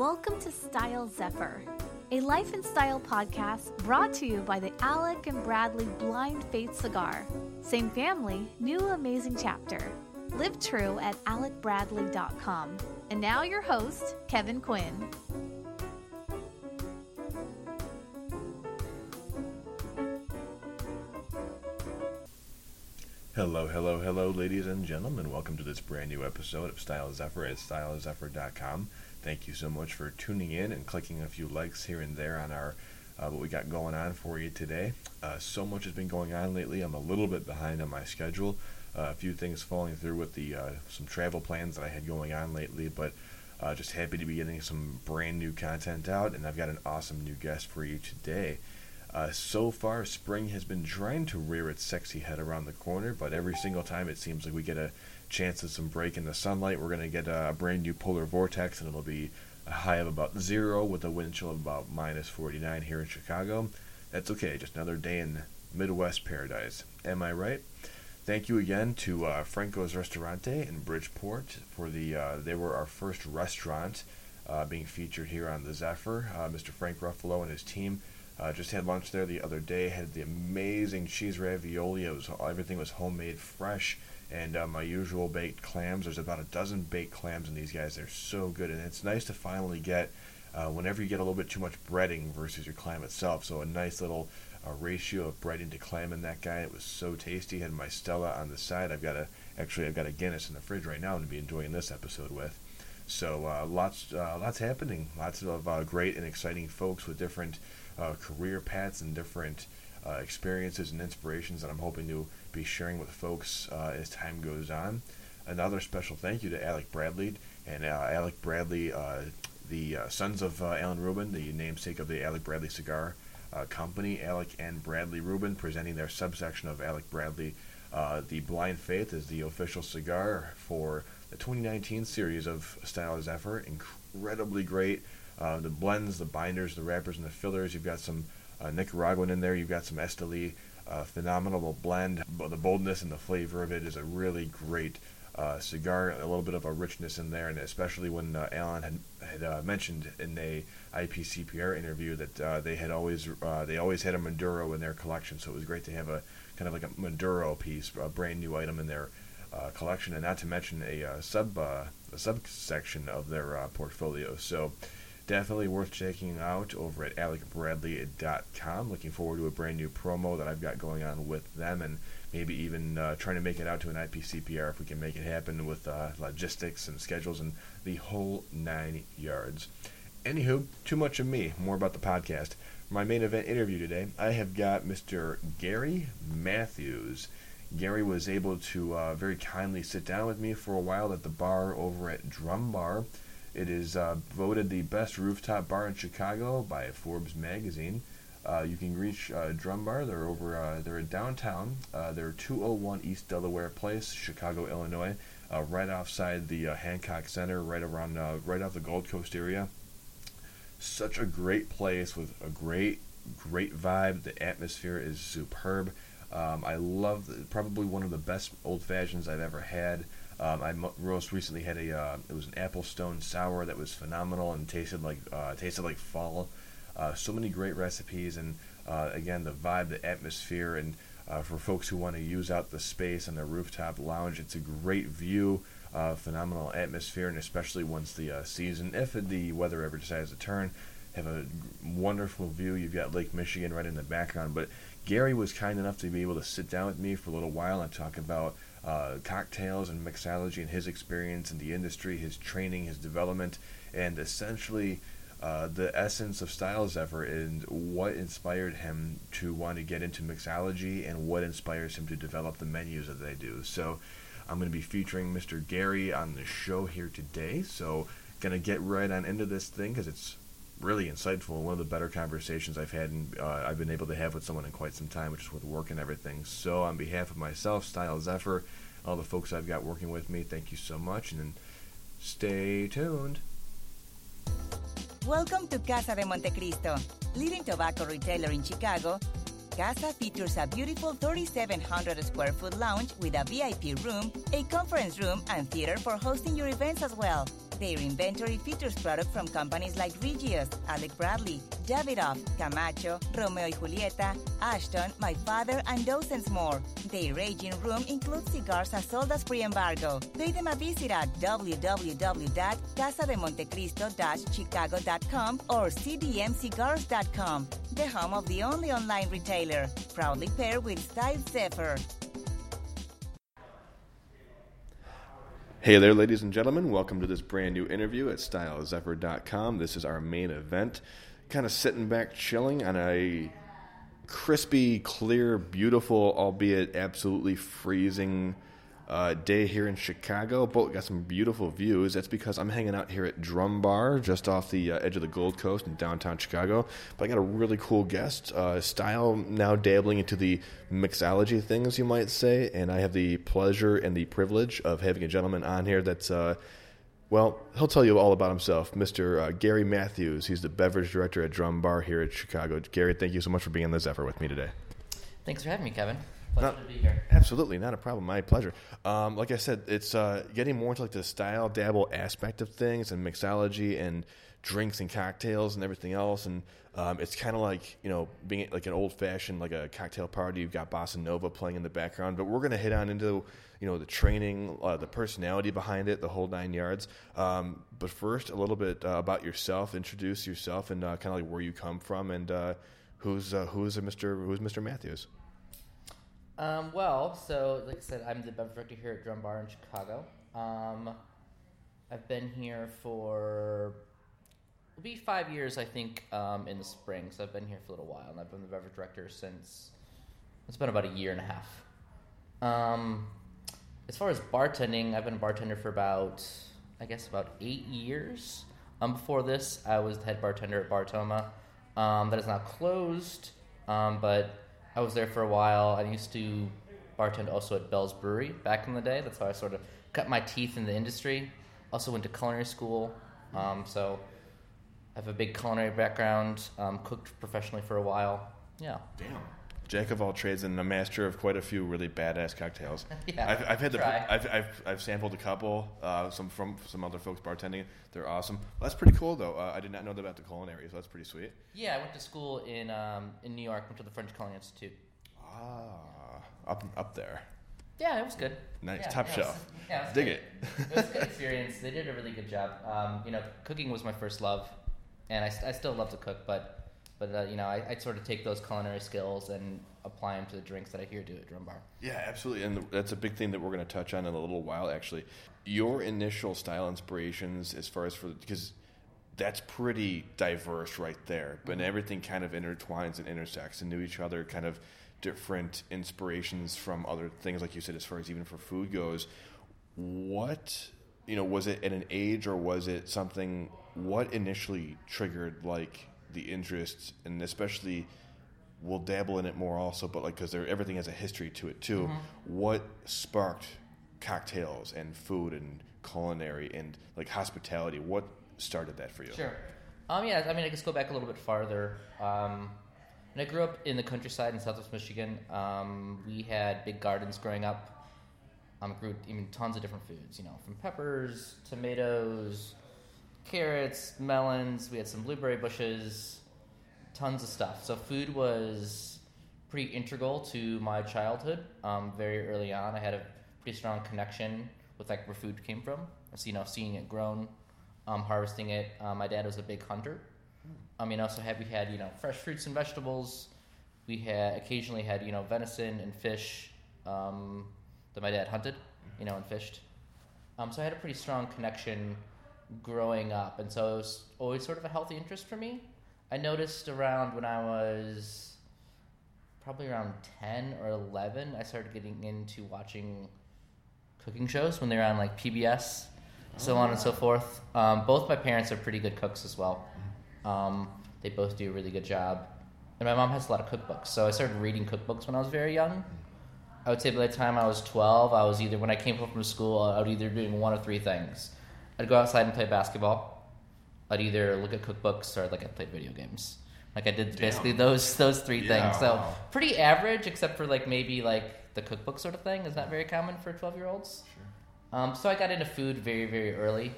Welcome to Style Zephyr, a life and style podcast brought to you by the Alec and Bradley Blind Faith Cigar. Same family, new amazing chapter. Live true at alecbradley.com. And now your host, Kevin Quinn. Hello, hello, hello, ladies and gentlemen. Welcome to this brand new episode of Style Zephyr at stylezephyr.com. Thank you so much for tuning in and clicking a few likes here and there on our uh, what we got going on for you today. Uh, so much has been going on lately. I'm a little bit behind on my schedule. Uh, a few things falling through with the uh, some travel plans that I had going on lately, but uh, just happy to be getting some brand new content out, and I've got an awesome new guest for you today. Uh, so far, spring has been trying to rear its sexy head around the corner, but every single time it seems like we get a chance of some break in the sunlight. We're going to get a brand new polar vortex, and it'll be a high of about zero with a wind chill of about minus 49 here in Chicago. That's okay, just another day in Midwest paradise. Am I right? Thank you again to uh, Franco's Restaurante in Bridgeport for the. Uh, they were our first restaurant uh, being featured here on the Zephyr. Uh, Mr. Frank Ruffalo and his team uh, just had lunch there the other day. Had the amazing cheese ravioli. Was everything was homemade, fresh, and uh, my usual baked clams. There's about a dozen baked clams in these guys. They're so good, and it's nice to finally get. Uh, whenever you get a little bit too much breading versus your clam itself, so a nice little uh, ratio of breading to clam in that guy. It was so tasty. Had my Stella on the side. I've got a actually I've got a Guinness in the fridge right now to be enjoying this episode with. So uh, lots uh, lots happening. Lots of uh, great and exciting folks with different uh, career paths and different uh, experiences and inspirations that I'm hoping to be sharing with folks uh, as time goes on. Another special thank you to Alec Bradley and uh, Alec Bradley, uh, the uh, sons of Alan Rubin, the namesake of the Alec Bradley Cigar Company. Alec and Bradley Rubin presenting their subsection of Alec Bradley. the Blind Faith is the official cigar for the 2019 series of Style Zephyr. Incredibly great. Uh, the blends, the binders, the wrappers, and the fillers. You've got some uh, Nicaraguan in there. You've got some Esteli. Phenomenal blend. The boldness and the flavor of it is a really great uh, cigar. A little bit of a richness in there, and especially when uh, Alan had, had uh, mentioned in a IPCPR interview that uh, they had always uh, they always had a Maduro in their collection. So it was great to have a kind of like a Maduro piece, a brand new item in their collection, and not to mention a sub a subsection of their portfolio. So definitely worth checking out over at alecbradley.com. Looking forward to a brand new promo that I've got going on with them and maybe even uh, trying to make it out to an IPCPR if we can make it happen with uh, logistics and schedules and the whole nine yards. Anywho, too much of me, more about the podcast. My main event interview today, I have got Mr. Gary Matthews. Gary was able to uh, very kindly sit down with me for a while at the bar over at Drum Bar it is uh, voted the best rooftop bar in Chicago by Forbes magazine. Uh, you can reach uh, Drum Bar. They're over. Uh, they're in downtown. Uh, they're 201 East Delaware Place, Chicago, Illinois, uh, right offside the Hancock Center, right around, right off the Gold Coast area. Such a great place with a great, great vibe. The atmosphere is superb. Um, I love the, probably one of the best old fashions I've ever had. Um, I most recently had a uh, it was an apple stone sour that was phenomenal and tasted like uh, tasted like fall. Uh, so many great recipes and uh, again the vibe, the atmosphere, and uh, for folks who want to use out the space on the rooftop lounge, it's a great view, uh, phenomenal atmosphere, and especially once the season, if the weather ever decides to turn, have a wonderful view. You've got Lake Michigan right in the background, but Gary was kind enough to be able to sit down with me for a little while and talk about uh, cocktails and mixology and his experience in the industry, his training, his development, and essentially uh, the essence of Style Zephyr and what inspired him to want to get into mixology and what inspires him to develop the menus that they do. So I'm going to be featuring Mr. Gary on the show here today. So going to get right on into this thing because it's really insightful one of the better conversations I've had and uh, I've been able to have with someone in quite some time, which is with work and everything. So, on behalf of myself, Style Zephyr, all the folks I've got working with me, thank you so much, and stay tuned. Welcome to Casa de Montecristo, leading tobacco retailer in Chicago. Casa features a beautiful 3,700 square foot lounge with a VIP room, a conference room, and theater for hosting your events as well. Their inventory features products from companies like Regius, Alec Bradley, Davidoff, Camacho, Romeo y Julieta, Ashton, My Father, and dozens more. Their aging room includes cigars as sold as pre-embargo. Pay them a visit at www.casademontecristo-chicago.com or cdmcigars.com, the home of the only online retailer, proudly paired with Style Zephyr. Hey there, ladies and gentlemen. Welcome to this brand new interview at stylezephyr.com. This is our main event. Kind of sitting back, chilling on a crispy, clear, beautiful, albeit absolutely freezing uh, day here in Chicago. But got some beautiful views. That's because I'm hanging out here at Drum Bar, just off the uh, edge of the Gold Coast in downtown Chicago. But I got a really cool guest. Uh, style now dabbling into the mixology things, you might say. And I have the pleasure and the privilege of having a gentleman on here that's. Uh, well, he'll tell you all about himself, Mr. Uh, Gary Matthews. He's the beverage director at Drum Bar here at Chicago. Gary, thank you so much for being on this effort with me today. Thanks for having me, Kevin. Pleasure No, to be here. Absolutely, not a problem. My pleasure. Um, like I said, it's uh, getting more into like the style dabble aspect of things and mixology and drinks and cocktails and everything else. And um, it's kind of like you know being like an old fashioned like a cocktail party. You've got bossa nova playing in the background, but we're going to hit on into you know the training, uh, the personality behind it, the whole nine yards. Um, but first, a little bit uh, about yourself. Introduce yourself and uh, kind of like where you come from and uh, who's uh, who's a Mr. Who's Mr. Matthews. Um, well, so like I said, I'm the beverage director here at Drum Bar in Chicago. Um, I've been here for it'll be five years, I think, um, in the spring. So I've been here for a little while, and I've been the beverage director since it's been about a year and a half. Um, as far as bartending, I've been a bartender for about I guess about eight years. Um, before this, I was the head bartender at Bar Toma. Um, that is now closed, um, but I was there for a while. I used to bartend also at Bell's Brewery back in the day. That's how I sort of cut my teeth in the industry. Also went to culinary school, um, so I have a big culinary background. Um, cooked professionally for a while. Yeah. Damn. Jack of all trades and a master of quite a few really badass cocktails. Yeah, I've, I've had the. I've, I've, I've sampled a couple, uh, some from some other folks bartending. They're awesome. Well, that's pretty cool though. Uh, I did not know that about the culinary, so that's pretty sweet. Yeah, I went to school in um, in New York. Went to the French Culinary Institute. Ah, up up there. Yeah, it was good. Nice. Yeah, Top yeah, shelf. Was, yeah, it Dig good. it. it was a good experience. They did a really good job. Um, you know, cooking was my first love, and I, I still love to cook, but but uh, you know, I, I sort of take those culinary skills and apply them to the drinks that I hear do at Drum Bar. Yeah, absolutely, and that's a big thing that we're going to touch on in a little while. Actually, your initial style inspirations, as far as for because that's pretty diverse right there, but everything kind of intertwines and intersects into each other, kind of different inspirations from other things, like you said, as far as even for food goes. What you know, was it at an age or was it something? What initially triggered like the interest, and especially we'll dabble in it more also, but like because everything has a history to it too. What sparked cocktails and food and culinary and like hospitality? What started that for you? Sure. Um, yeah, I mean, I guess go back a little bit farther. Um, when I grew up in the countryside in Southwest Michigan, um, we had big gardens growing up. Um, grew even tons of different foods, you know, from peppers, tomatoes, carrots, melons. We had some blueberry bushes, tons of stuff. So food was pretty integral to my childhood. Um, very early on, I had a pretty strong connection with like where food came from. So, you know, seeing it grown, um, harvesting it. Um, my dad was a big hunter. I mean, also had we had you know fresh fruits and vegetables. We had occasionally had you know venison and fish um, that my dad hunted, you know, and fished. Um, so I had a pretty strong connection growing up, and so it was always sort of a healthy interest for me. I noticed around when I was probably around ten or eleven, I started getting into watching cooking shows when they were on like PBS, so on and so forth. Um, both my parents are pretty good cooks as well. Um, they both do a really good job, and my mom has a lot of cookbooks. So I started reading cookbooks when I was very young. I would say by the time I was twelve, I was either when I came home from school, I would either doing one of three things. I'd go outside and play basketball. I'd either look at cookbooks or like I played video games. Like I did basically those those three Yeah. things. So pretty average, except for like maybe like the cookbook sort of thing is not very common for twelve year olds. Um, so I got into food very very early.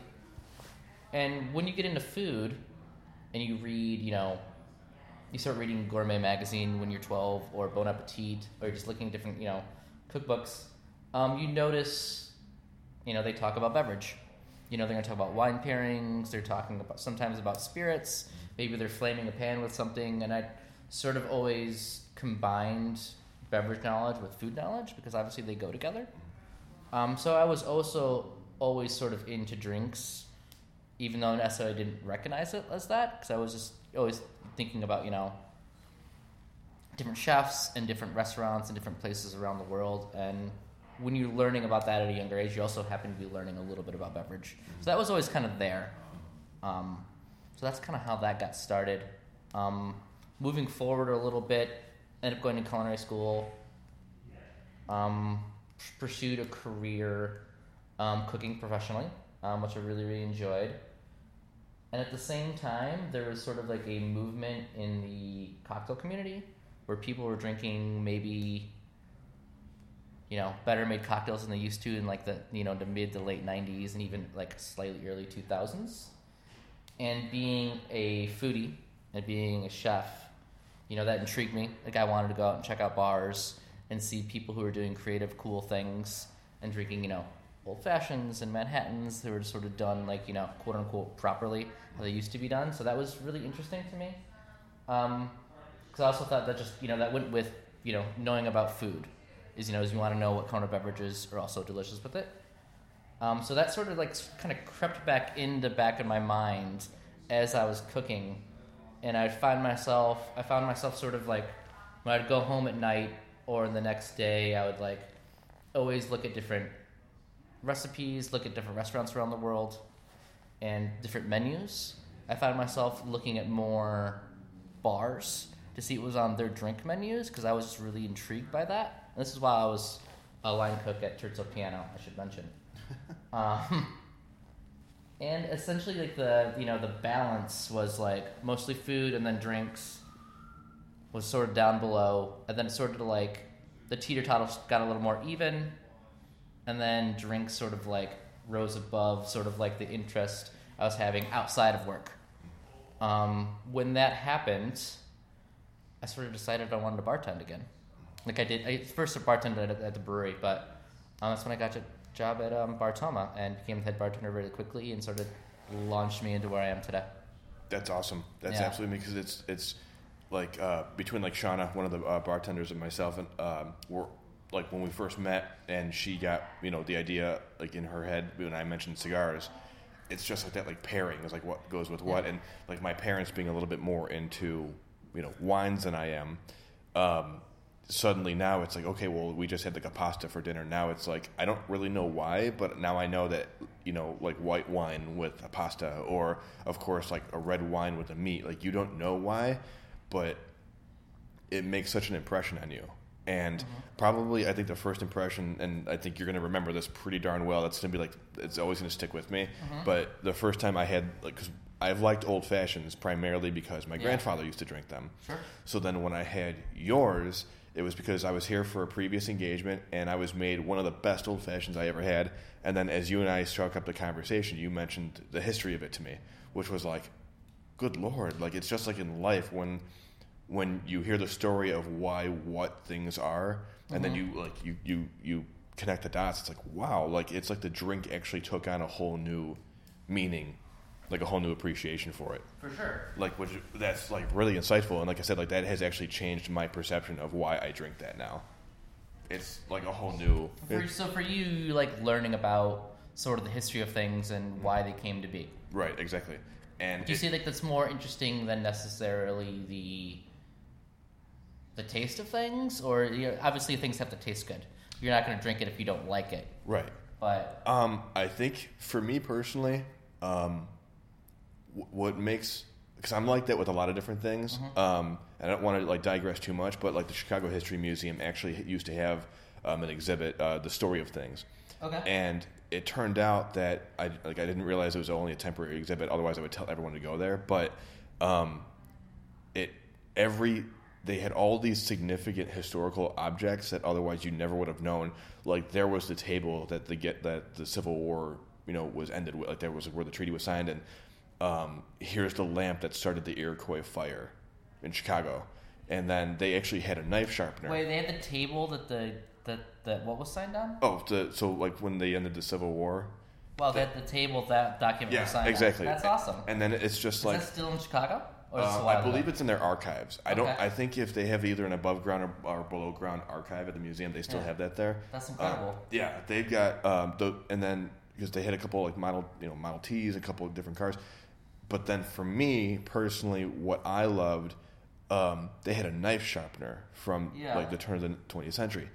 And when you get into food, and you read, you know, you start reading Gourmet magazine when you're 12, or Bon Appetit, or just looking at different, you know, cookbooks. Um, you notice, you know, they talk about beverage. You know, they're going to talk about wine pairings. They're talking about sometimes about spirits. Maybe they're flaming a pan with something. And I sort of always combined beverage knowledge with food knowledge because obviously they go together. Um, so I was also always sort of into drinks, even though necessarily I didn't recognize it as that because I was just always thinking about you know different chefs and different restaurants and different places around the world and when you're learning about that at a younger age you also happen to be learning a little bit about beverage. So that was always kind of there. Um, so that's kind of how that got started. Um, moving forward a little bit ended up going to culinary school. Um, pursued a career um, cooking professionally, um, which I really, really enjoyed. And at the same time, there was sort of like a movement in the cocktail community where people were drinking maybe, you know, better made cocktails than they used to in like the, you know, the mid to late 90s and even like slightly early 2000s. And being a foodie and being a chef, you know, that intrigued me. Like I wanted to go out and check out bars and see people who are doing creative, cool things and drinking, you know, old fashions and Manhattans that were sort of done like you know quote unquote properly how they used to be done. So that was really interesting to me. Because um, I also thought that just you know that went with you know knowing about food is you know is you want to know what kind of beverages are also delicious with it. Um, so that sort of like kind of crept back in the back of my mind as I was cooking, and I'd find myself I found myself sort of like when I'd go home at night or the next day I would like always look at different recipes, look at different restaurants around the world, and different menus. I found myself looking at more bars to see what was on their drink menus because I was just really intrigued by that. And this is why I was a line cook at Terzo Piano, I should mention. um, and essentially, like the you know the balance was like mostly food and then drinks was sort of down below, and then it sort of like the teeter totter got a little more even, and then drinks sort of like rose above sort of like the interest I was having outside of work. Um, when that happened, I sort of decided I wanted to bartend again. Like I did, I first bartended at, at the brewery, but um, that's when I got a job at um, Bar Toma and became the head bartender really quickly and sort of launched me into where I am today. That's awesome. That's Yeah. absolutely because it's it's like uh, between like Shauna, one of the uh, bartenders, and myself, and um, we're like when we first met, and she got you know the idea like in her head when I mentioned cigars. It's just like that, like pairing is like what goes with what, Yeah. and like my parents being a little bit more into you know wines than I am. Um, suddenly now it's like okay, well we just had like a pasta for dinner. Now it's like I don't really know why, but now I know that you know like white wine with a pasta, or of course like a red wine with a meat. Like you don't know why, but it makes such an impression on you. And mm-hmm. probably, I think the first impression, and I think you're going to remember this pretty darn well. That's going to be like it's always going to stick with me. Mm-hmm. But the first time I had, like, because I've liked old fashions primarily because my Yeah. grandfather used to drink them. Sure. So then when I had yours, it was because I was here for a previous engagement and I was made one of the best old fashions I ever had. And then as you and I struck up the conversation, you mentioned the history of it to me, which was like, good lord, like it's just like in life when when you hear the story of why what things are and then mm-hmm. you like you you you connect the dots it's like wow like it's like the drink actually took on a whole new meaning like a whole new appreciation for it For sure. like which that's like really insightful and like i said like that has actually changed my perception of why i drink that now it's like a whole new For, so for you, like learning about sort of the history of things and why they came to be. right exactly and Do you it- see like that's more interesting than necessarily the the taste of things, or you know, obviously things have to taste good. You're not going to drink it if you don't like it. right But Um, I think for me personally, um, what makes because I'm like that with a lot of different things. Um, and I don't want to like digress too much, but like the Chicago History Museum actually used to have um, an exhibit, uh, the story of things. Okay. And it turned out that I like I didn't realize it was only a temporary exhibit. Otherwise, I would tell everyone to go there. But um, it every they had all these significant historical objects that otherwise you never would have known. Like there was the table that the get that the Civil War you know was ended with. Like there was where the treaty was signed, and um, here's the lamp that started the Iroquois fire in Chicago, and then they actually had a knife sharpener. Wait, they had the table that the that that what was signed on? Oh, the, so like when they ended the Civil War. Well, they had the table that document Yeah, was signed exactly. on. That's awesome. And then it's just like Is like that still in Chicago? Or is Uh, I believe it's in their archives. I don't. I think if they have either an above ground or, or below ground archive at the museum, they still Yeah. have that there. That's Uh, incredible. yeah, they've got um, the, and then because they had a couple like model, you know, Model Ts, a couple of different cars. But then for me personally, what I loved, um, they had a knife sharpener from Yeah. like the turn of the 20th century.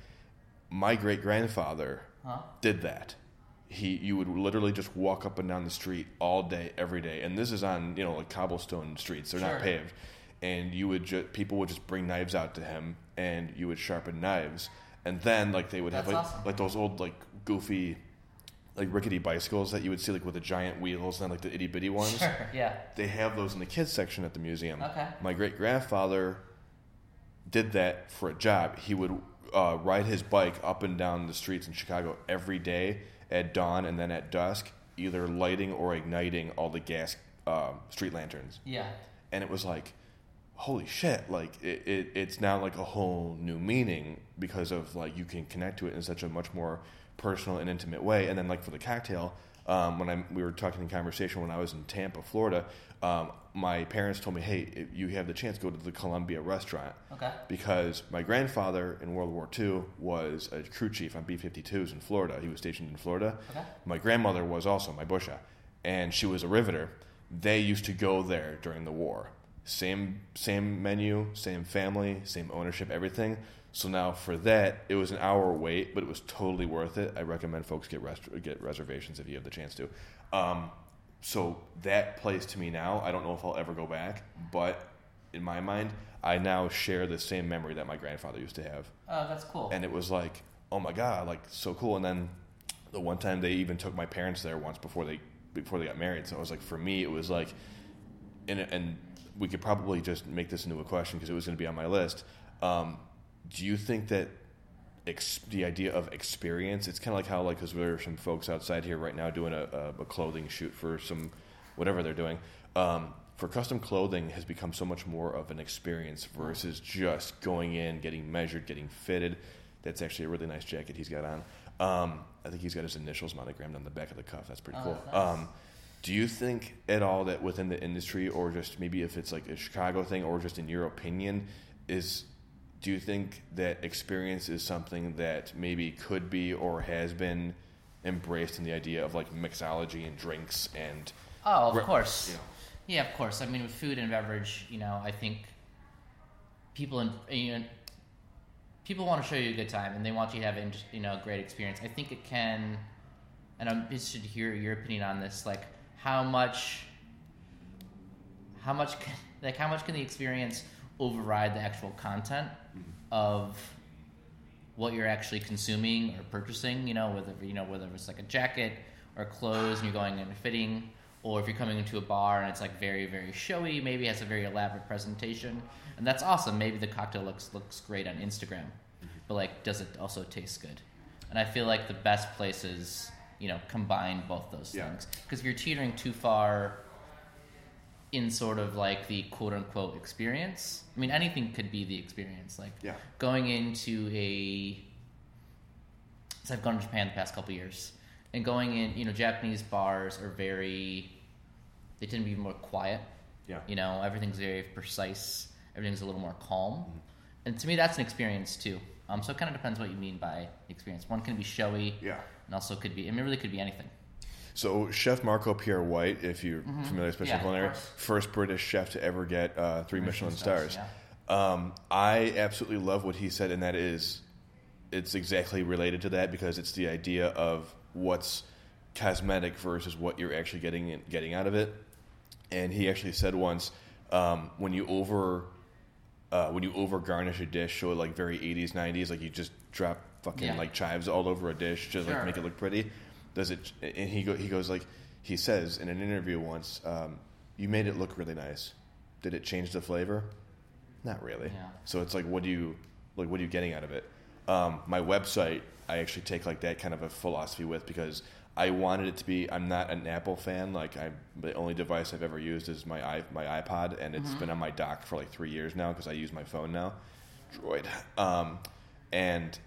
My great grandfather Huh? did that. He, you would literally just walk up and down the street all day, every day, and this is on you know like cobblestone streets. They're Sure. not paved, and you would just people would just bring knives out to him, and you would sharpen knives, and then like they would have like awesome. like those old like goofy, like rickety bicycles that you would see like with the giant wheels and like the itty bitty ones. Sure. Yeah. They have those in the kids section at the museum. Okay. My great grandfather did that for a job. He would uh, ride his bike up and down the streets in Chicago every day at dawn and then at dusk, either lighting or igniting all the gas uh, street lanterns. Yeah. And it was like, holy shit! Like it, it, it's now like a whole new meaning because of like you can connect to it in such a much more personal and intimate way. And then like for the cocktail, um, when I we were talking in conversation when I was in Tampa, Florida, um, my parents told me, hey, if you have the chance, go to the Columbia restaurant Okay. because my grandfather in World War II was a crew chief on B 52s in Florida. He was stationed in Florida. Okay. My grandmother was also, my Busha, and she was a riveter. They used to go there during the war. Same, same menu, same family, same ownership, everything. So now for that, it was an hour wait, but it was totally worth it. I recommend folks get rest- get reservations if you have the chance to. Um, so that place to me now, I don't know if I'll ever go back, but in my mind, I now share the same memory that my grandfather used to have, Oh, that's cool. and it was like, oh my god, like so cool. And then the one time they even took my parents there once before they before they got married. So it was like for me, it was like, and and we could probably just make this into a question because it was going to be on my list. Um, do you think that ex- the idea of experience? It's kind of like how like because there are some folks outside here right now doing a, a, a clothing shoot for some whatever they're doing. Um, for custom clothing has become so much more of an experience versus just going in, getting measured, getting fitted. That's actually a really nice jacket he's got on. Um, I think he's got his initials monogrammed on the back of the cuff. That's pretty Oh, cool. nice. Um, do you think at all that within the industry, or just maybe if it's like a Chicago thing, or just in your opinion, is do you think that experience is something that maybe could be or has been embraced in the idea of like mixology and drinks and Oh, of Re- course. you know. Yeah, of course. I mean, with food and beverage, you know, I think people in you know, people want to show you a good time and they want you to have you know a great experience. I think it can, and I'm interested to hear your opinion on this. Like, how much, how much, can, like, how much can the experience override the actual content of what you're actually consuming or purchasing. You know, whether you know whether it's like a jacket or clothes, and you're going in and fitting, or if you're coming into a bar and it's like very very showy, maybe has a very elaborate presentation, and that's awesome. Maybe the cocktail looks looks great on Instagram, but like, does it also taste good? And I feel like the best places, you know, combine both those Yeah. things. Because if you're teetering too far in sort of like the quote unquote experience. I mean, anything could be the experience. Like Yeah. going into a. So I've gone to Japan the past couple years, and going in, you know, Japanese bars are very. They tend to be more quiet. Yeah. You know, everything's very precise. Everything's a little more calm, and to me, that's an experience too. Um, so it kind of depends what you mean by experience. One can be showy, Yeah. and also could be. I mean, it really could be anything. So Chef Marco Pierre White, if you're familiar with Mm-hmm. Yeah, Special of Culinary, first British chef to ever get uh, three Michelin, Michelin stars. stars, Um, I absolutely love what he said, and that is, it's exactly related to that because it's the idea of what's cosmetic versus what you're actually getting getting out of it. And he actually said once, um, when you over uh, when you over garnish a dish, so like very 80s, 90s, like you just drop fucking Yeah. like chives all over a dish to Sure. like make it look pretty. Does it? And he go, he goes like he says in an interview once, um, you made it look really nice. Did it change the flavor? Not really. Yeah. So it's like, what do you like? What are you getting out of it? Um, my website, I actually take like that kind of a philosophy with because I wanted it to be. I'm not an Apple fan. Like I, the only device I've ever used is my i my iPod, and it's been on my dock for like three years now because I use my phone now, Droid. Um, and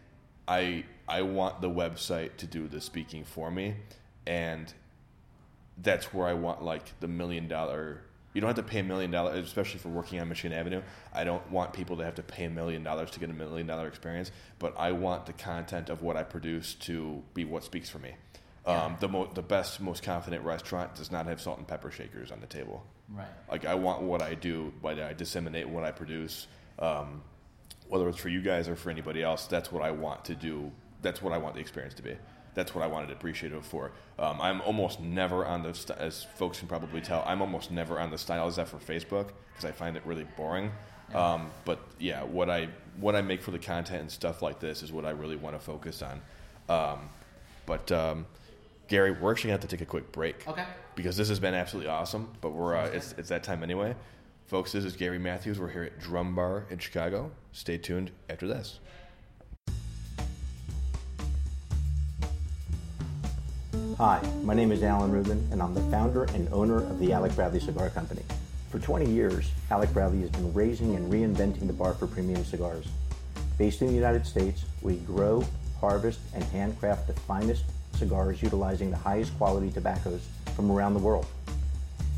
I I want the website to do the speaking for me, and that's where I want like the million dollar. You don't have to pay a million dollars, especially for working on Michigan Avenue. I don't want people to have to pay a million dollars to get a million dollar experience, but I want the content of what I produce to be what speaks for me. Um, the mo- the best, most confident restaurant does not have salt and pepper shakers on the table. Right. Like I want what I do, what I disseminate, what I produce. Um, whether it's for you guys or for anybody else, that's what I want to do. That's what I want the experience to be. That's what I wanted to appreciate it for. Um, I'm almost never on the, st- as folks can probably tell, I'm almost never on the Style Zephyr Facebook because I find it really boring. Um, but yeah, what I what I make for the content and stuff like this is what I really want to focus on. Um, but um, Gary, we're actually going to have to take a quick break Okay. because this has been absolutely awesome. But we're uh, it's, it's that time anyway, folks. This is Gary Matthews. We're here at Drum Bar in Chicago. Stay tuned after this. Hi, my name is Alan Rubin, and I'm the founder and owner of the Alec Bradley Cigar Company. For 20 years, Alec Bradley has been raising and reinventing the bar for premium cigars. Based in the United States, we grow, harvest, and handcraft the finest cigars utilizing the highest quality tobaccos from around the world.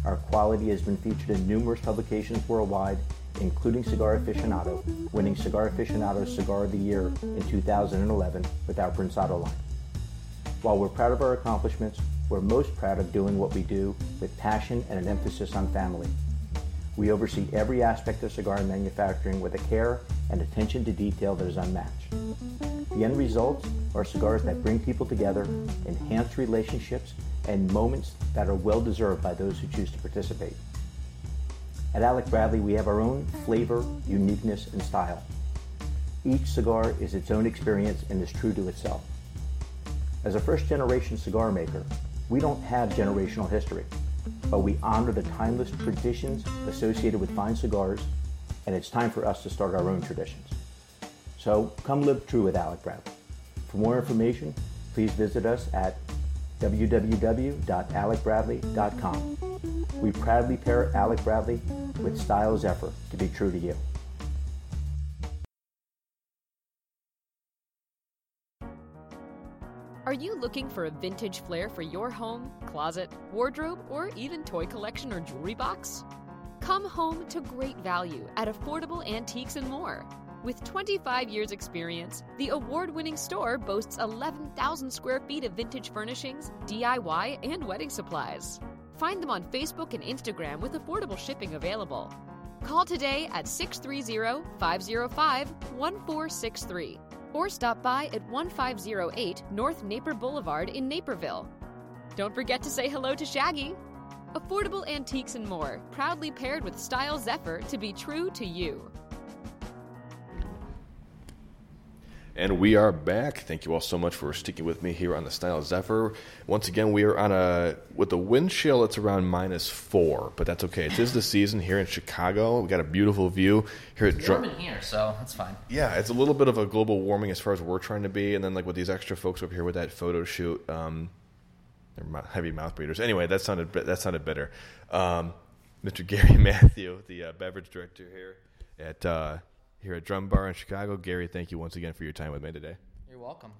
Our quality has been featured in numerous publications worldwide, including Cigar Aficionado, winning Cigar Aficionado's Cigar of the Year in 2011 with our Prensado line. While we're proud of our accomplishments, we're most proud of doing what we do with passion and an emphasis on family. We oversee every aspect of cigar manufacturing with a care and attention to detail that is unmatched. The end results are cigars that bring people together, enhance relationships, and moments that are well deserved by those who choose to participate. At Alec Bradley, we have our own flavor, uniqueness, and style. Each cigar is its own experience and is true to itself. As a first generation cigar maker, we don't have generational history, but we honor the timeless traditions associated with fine cigars, and it's time for us to start our own traditions. So come live true with Alec Bradley. For more information, please visit us at www.alecbradley.com. We proudly pair Alec Bradley with Style Zephyr to be true to you. Are you looking for a vintage flair for your home, closet, wardrobe, or even toy collection or jewelry box? Come home to great value at affordable antiques and more. With 25 years' experience, the award winning store boasts 11,000 square feet of vintage furnishings, DIY, and wedding supplies. Find them on Facebook and Instagram with affordable shipping available. Call today at 630 505 1463 or stop by at 1508 North Naper Boulevard in Naperville. Don't forget to say hello to Shaggy. Affordable antiques and more, proudly paired with Style Zephyr to be true to you. And we are back. Thank you all so much for sticking with me here on the Style Zephyr. Once again, we are on a with the wind chill. It's around minus four, but that's okay. It is the season here in Chicago. We got a beautiful view here at Warm Drum. in here, so that's fine. Yeah, it's a little bit of a global warming as far as we're trying to be, and then like with these extra folks up here with that photo shoot, um, they're heavy mouth breathers. Anyway, that sounded that sounded bitter. Um, Mr. Gary Matthew, the uh, beverage director here at uh, here at Drum Bar in Chicago. Gary, thank you once again for your time with me today. You're welcome.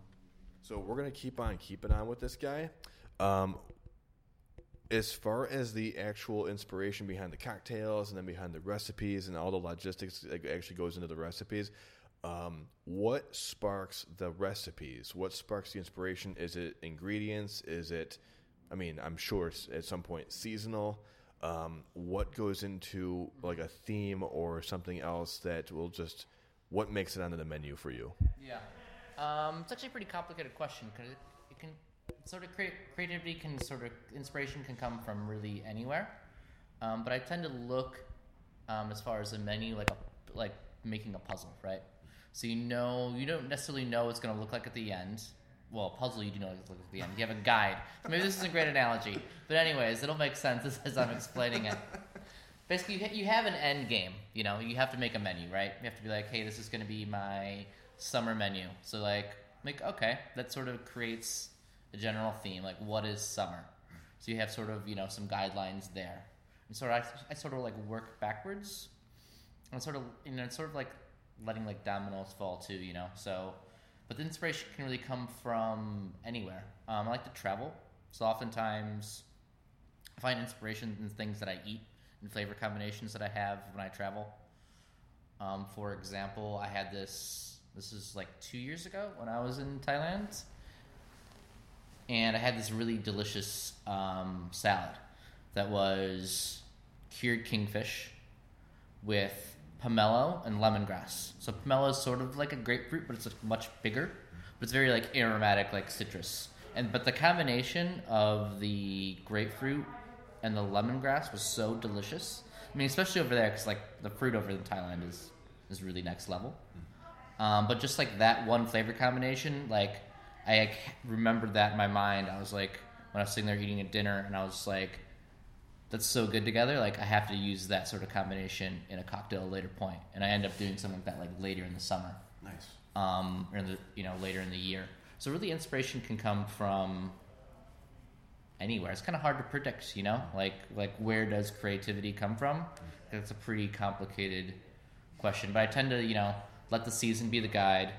So we're gonna keep on keeping on with this guy. Um, as far as the actual inspiration behind the cocktails and then behind the recipes and all the logistics that actually goes into the recipes, um, what sparks the recipes? What sparks the inspiration? Is it ingredients? Is it, I mean, I'm sure it's at some point seasonal. Um, what goes into like a theme or something else that will just, what makes it onto the menu for you? Yeah. Um, it's actually a pretty complicated question because it, it can sort of create creativity can sort of inspiration can come from really anywhere. Um, but I tend to look um, as far as a menu like a like making a puzzle, right? So you know you don't necessarily know what's going to look like at the end. Well, puzzle you do know it's at the end. You have a guide. So maybe this is a great analogy, but anyways, it'll make sense as, I'm explaining it. Basically, you you have an end game. You know, you have to make a menu, right? You have to be like, hey, this is going to be my summer menu. So like, like okay, that sort of creates a general theme, like what is summer. So you have sort of you know some guidelines there, and sort of I, I sort of like work backwards, and sort of you know it's sort of like letting like dominoes fall too, you know. So, but the inspiration can really come from anywhere. Um, I like to travel, so oftentimes I find inspiration in things that I eat and flavor combinations that I have when I travel. Um, for example, I had this. This is like two years ago when I was in Thailand, and I had this really delicious um, salad that was cured kingfish with pomelo and lemongrass. So pomelo is sort of like a grapefruit, but it's much bigger. But it's very like aromatic, like citrus. And but the combination of the grapefruit and the lemongrass was so delicious. I mean, especially over there, because like the fruit over in Thailand is is really next level. Um, but just like that one flavor combination, like I like, remembered that in my mind. I was like, when I was sitting there eating a dinner, and I was like, that's so good together. Like I have to use that sort of combination in a cocktail at a later point, and I end up doing something like that like later in the summer, Nice. um, or in the you know later in the year. So really, inspiration can come from anywhere. It's kind of hard to predict, you know, like like where does creativity come from? That's a pretty complicated question, but I tend to you know let the season be the guide,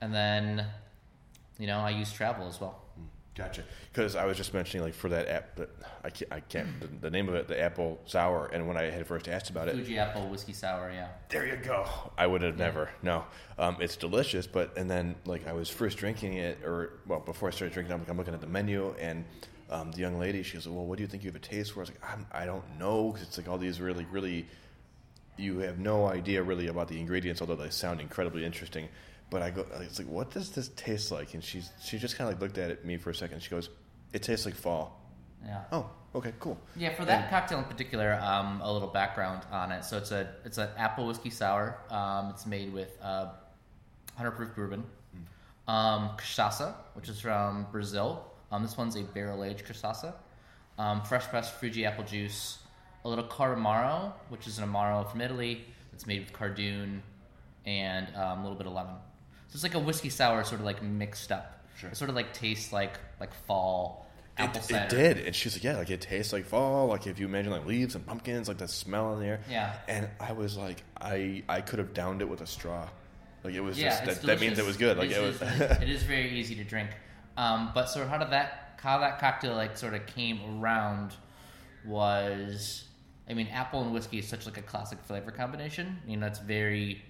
and then you know I use travel as well. Gotcha. Because I was just mentioning, like, for that app, that I can't, I can't the, the name of it, the apple sour. And when I had first asked about it, Fuji apple whiskey sour, yeah. there you go. I would have never. No, um, it's delicious. But and then like I was first drinking it, or well, before I started drinking, I'm, like, I'm looking at the menu, and um, the young lady, she goes, "Well, what do you think you have a taste for?" I was like, I'm, "I don't know," because it's like all these really, really, you have no idea really about the ingredients, although they sound incredibly interesting. But I go, it's like, what does this taste like? And she's she just kind of like looked at me for a second. She goes, "It tastes like fall." Yeah. Oh, okay, cool. Yeah, for that cocktail in particular, um, a little background on it. So it's a it's an apple whiskey sour. Um, it's made with uh, hundred proof bourbon, um, cachaça, which is from Brazil. Um, this one's a barrel aged cachaça. Um, fresh pressed Fuji apple juice, a little Caramaro, which is an amaro from Italy. It's made with cardoon and um, a little bit of lemon. So it's like a whiskey sour, sort of like mixed up. Sure. It sort of like tastes like like fall apple It, cider. it did, and she's like, "Yeah, like it tastes like fall. Like if you imagine like leaves and pumpkins, like that smell in the air." Yeah. And I was like, I I could have downed it with a straw. Like it was Yeah, just that, that means it was good. Like it was. it is very easy to drink. Um, but so how did that how that cocktail like sort of came around was I mean apple and whiskey is such like a classic flavor combination. You know, it's very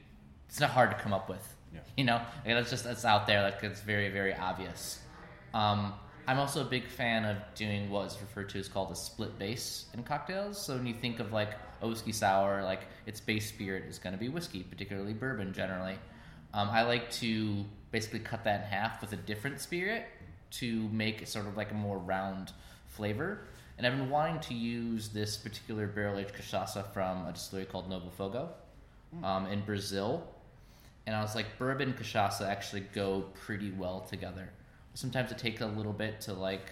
it's not hard to come up with. Yeah. You know, like, that's just that's out there. Like it's very very obvious. Um, I'm also a big fan of doing what is referred to as called a split base in cocktails. So when you think of like a whiskey sour, like its base spirit is going to be whiskey, particularly bourbon generally. Um, I like to basically cut that in half with a different spirit to make sort of like a more round flavor. And I've been wanting to use this particular barrel aged cachaça from a distillery called Novo Fogo um, in Brazil. And I was like, bourbon and cachaça actually go pretty well together. Sometimes it takes a little bit to like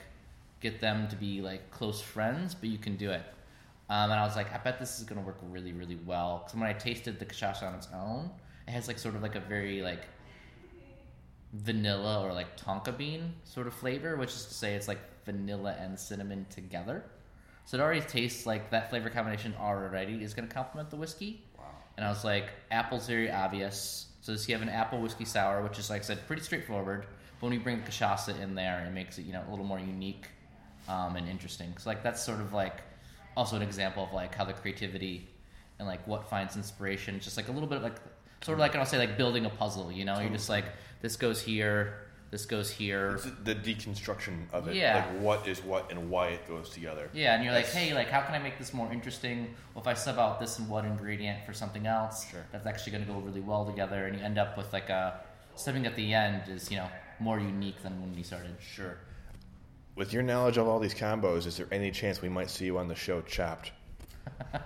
get them to be like close friends, but you can do it. Um, and I was like, I bet this is gonna work really, really well. Because when I tasted the cachaça on its own, it has like sort of like a very like vanilla or like tonka bean sort of flavor, which is to say it's like vanilla and cinnamon together. So it already tastes like that flavor combination already is going to complement the whiskey. Wow. And I was like, apple's very obvious. So this you have an apple whiskey sour, which is like I said, pretty straightforward. But when you bring cachaça in there, it makes it you know a little more unique um, and interesting. So like that's sort of like also an example of like how the creativity and like what finds inspiration. It's just like a little bit like sort of like I'll say like building a puzzle. You know, you're just like this goes here, this goes here. It's the deconstruction of it. Yeah. Like what is what and why it goes together. Yeah, and you're like, hey, like, how can I make this more interesting? Well, if I sub out this and one ingredient for something else, Sure. that's actually going to go really well together, and you end up with like a something at the end is you know more unique than when we started. Sure. With your knowledge of all these combos, is there any chance we might see you on the show chopped?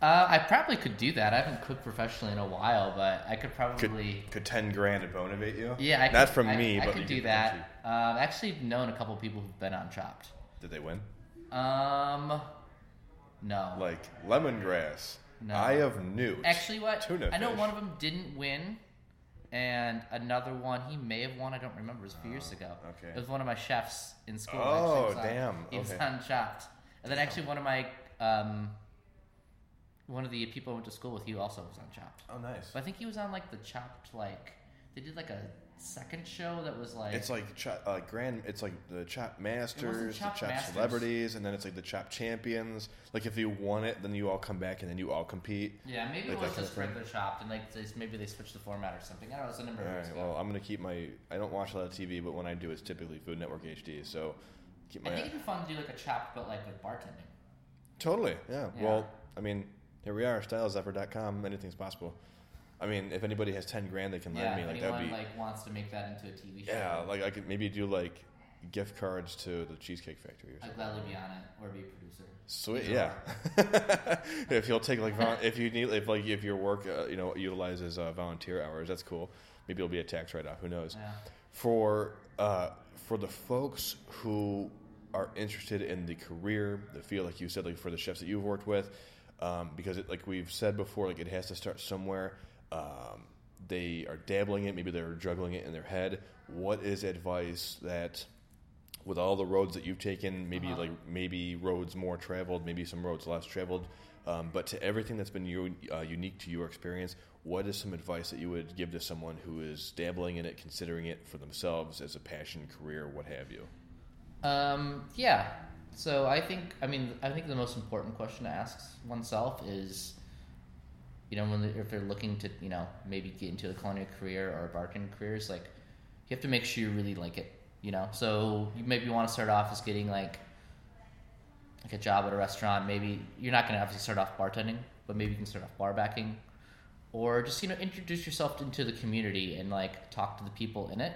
Uh, I probably could do that. I haven't cooked professionally in a while, but I could Could, probably. could 10 grand motivate you? yeah, I Not could, from I- me, I, but could do could that. Uh, I've actually known a couple people who've been on Chopped. Did they win? Um, no. Like lemongrass, No. eye of newt. Actually, what? Tuna I know fish. one of them didn't win, and another one he may have won. I don't remember. It was a few years ago. okay. It was one of my chefs in school. Oh, actually. Was on- damn. He was Okay. on Chopped, and then actually one of my um, one of the people I went to school with, he also was on Chopped. Oh, nice. But I think he was on like the Chopped like they did like a second show that was like It's like chop, uh, grand. It's like the chop masters, the Chop chop Masters. celebrities, and then it's like the chop champions. Like if you won it, then you all come back and then you all compete. yeah maybe like it was just regular Chopped and like they, maybe they switched the format or something. I don't know. It's a number All of years right. ago. Well, I'm gonna keep my. I don't watch a lot of TV, but when I do, it's typically Food Network HD. So keep I think it'd be fun to do like a Chopped, but like with bartending. Totally. Yeah. Yeah. Well, I mean, here we are, styleseffort.com. Anything's possible. I mean, if anybody has ten grand, they can lend Yeah, me. Like that'd be. like wants to make that into a TV show. yeah. Like I could maybe do like gift cards to the Cheesecake Factory or I'd something. gladly be on it or be a producer. Sweet, Either yeah. if you'll take like if you need if like if your work uh, you know utilizes uh, volunteer hours, that's cool. Maybe it'll be a tax write off. Who knows? Yeah. For uh, for the folks who are interested in the career, the field, like you said, like for the chefs that you've worked with, um, because it, like we've said before, like it has to start somewhere. Um, they are dabbling it, maybe they're juggling it in their head. What is advice that with all the roads that you've taken, maybe Uh-huh. like maybe roads more traveled, maybe some roads less traveled, um, but to everything that's been u- uh, unique to your experience, what is some advice that you would give to someone who is dabbling in it, considering it for themselves as a passion, career, what have you? Um, yeah. So I think, I mean, I think the most important question to ask oneself is, you know, when they, if they're looking to, you know, maybe get into a culinary career or a bartending career, is like you have to make sure you really like it. You know, so you maybe want to start off as getting like like a job at a restaurant. Maybe you're not going to obviously start off bartending, but maybe you can start off bar backing, or just you know introduce yourself into the community and like talk to the people in it,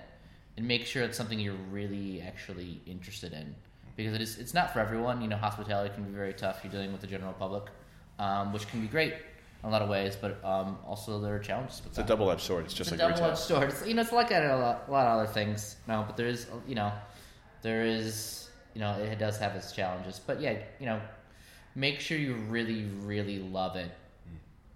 and make sure it's something you're really actually interested in because it is it's not for everyone. You know, hospitality can be very tough. You're dealing with the general public, um, which can be great in a lot of ways, but um, also there are challenges with It's a double edged sword. It's just It's like a double edged sword. It's, you know, it's like a lot, a lot of other things. No, but there is, you know, there is, you know, it does have its challenges. But yeah, you know, make sure you really, really love it.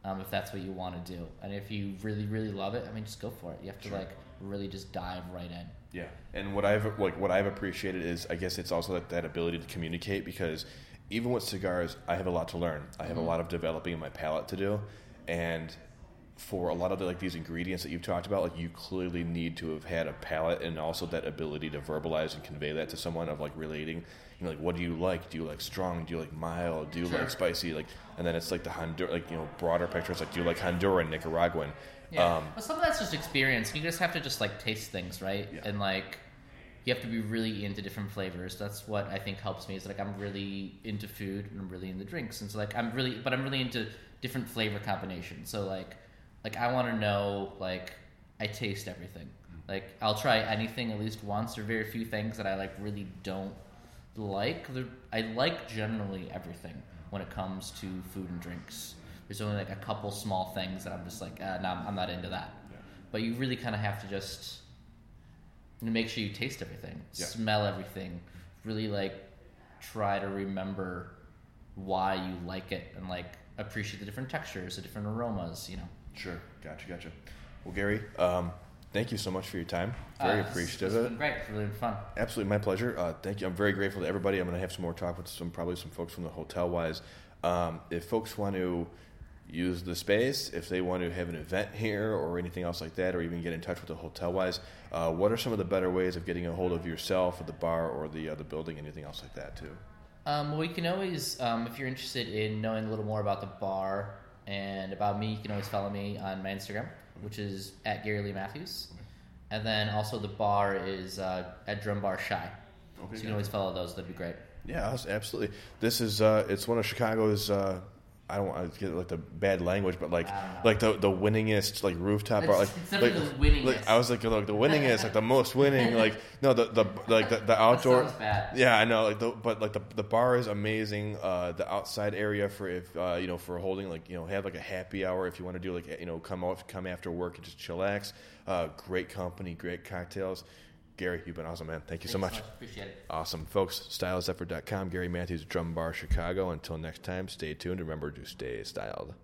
Um, if that's what you want to do, and if you really, really love it, I mean, just go for it. You have to like really just dive right in. Yeah, and what I've like what I've appreciated is I guess it's also that, that ability to communicate because even with cigars, I have a lot to learn. I have a mm-hmm. lot of developing in my palate to do, and for a lot of the, like these ingredients that you've talked about, like you clearly need to have had a palate and also that ability to verbalize and convey that to someone of like relating. You know, like what do you like? Do you like strong? Do you like mild? Do you Sure. like spicy? Like, and then it's like the Hondur, like you know, broader pictures. Like, do you like Honduran, Nicaraguan? Yeah. Um, but some of that's just experience. You just have to just like taste things, right? Yeah. And like you have to be really into different flavors. That's what I think helps me. Is like I'm really into food and I'm really into drinks, and so like I'm really, but I'm really into different flavor combinations. So like, like I want to know like I taste everything. Like I'll try anything at least once. There are very few things that I like really don't like. I like generally everything when it comes to food and drinks. There's only like a couple small things that I'm just like, uh, no, I'm not into that. But you really kind of have to just make sure you taste everything, Yeah. smell everything, really like try to remember why you like it and like appreciate the different textures, the different aromas. You know, Sure, gotcha, gotcha. Well, Gary, um, thank you so much for your time. Very Uh, appreciative It's of been it. great. It's really been fun. Absolutely, my pleasure. Uh, thank you. I'm very grateful to everybody. I'm going to have some more talk with some probably some folks from the hotel wise. Um, if folks want to use the space, if they want to have an event here or anything else like that, or even get in touch with the hotel wise, uh, what are some of the better ways of getting a hold of yourself, or the bar, or the uh, the building, anything else like that too? Um, well, you can always, um, if you're interested in knowing a little more about the bar and about me, you can always follow me on my Instagram, which is at Gary Lee Matthews. And then also the bar is uh, at Drum Bar Shy. so you can always follow those. That'd be great. Yeah, absolutely. This is uh, it's one of Chicago's. I don't want to get like the bad language, but like like the the winningest like rooftop bar. Like, It's- it's definitely like, the winningest. like, I was like, like the winningest, like the most winning. Like no, the the like the, the outdoor. Yeah, I know. Like the but like the the bar is amazing. Uh, the outside area for if uh, you know for holding like you know have like a happy hour if you want to do like you know come off come after work and just chillax. Uh, great company, great cocktails. Gary, you've been awesome, man. Thank you so Thanks much. Appreciate it. Awesome. Folks, styleseffort.com, Gary Matthews, Drum Bar, Chicago. Until next time, stay tuned. Remember to stay styled.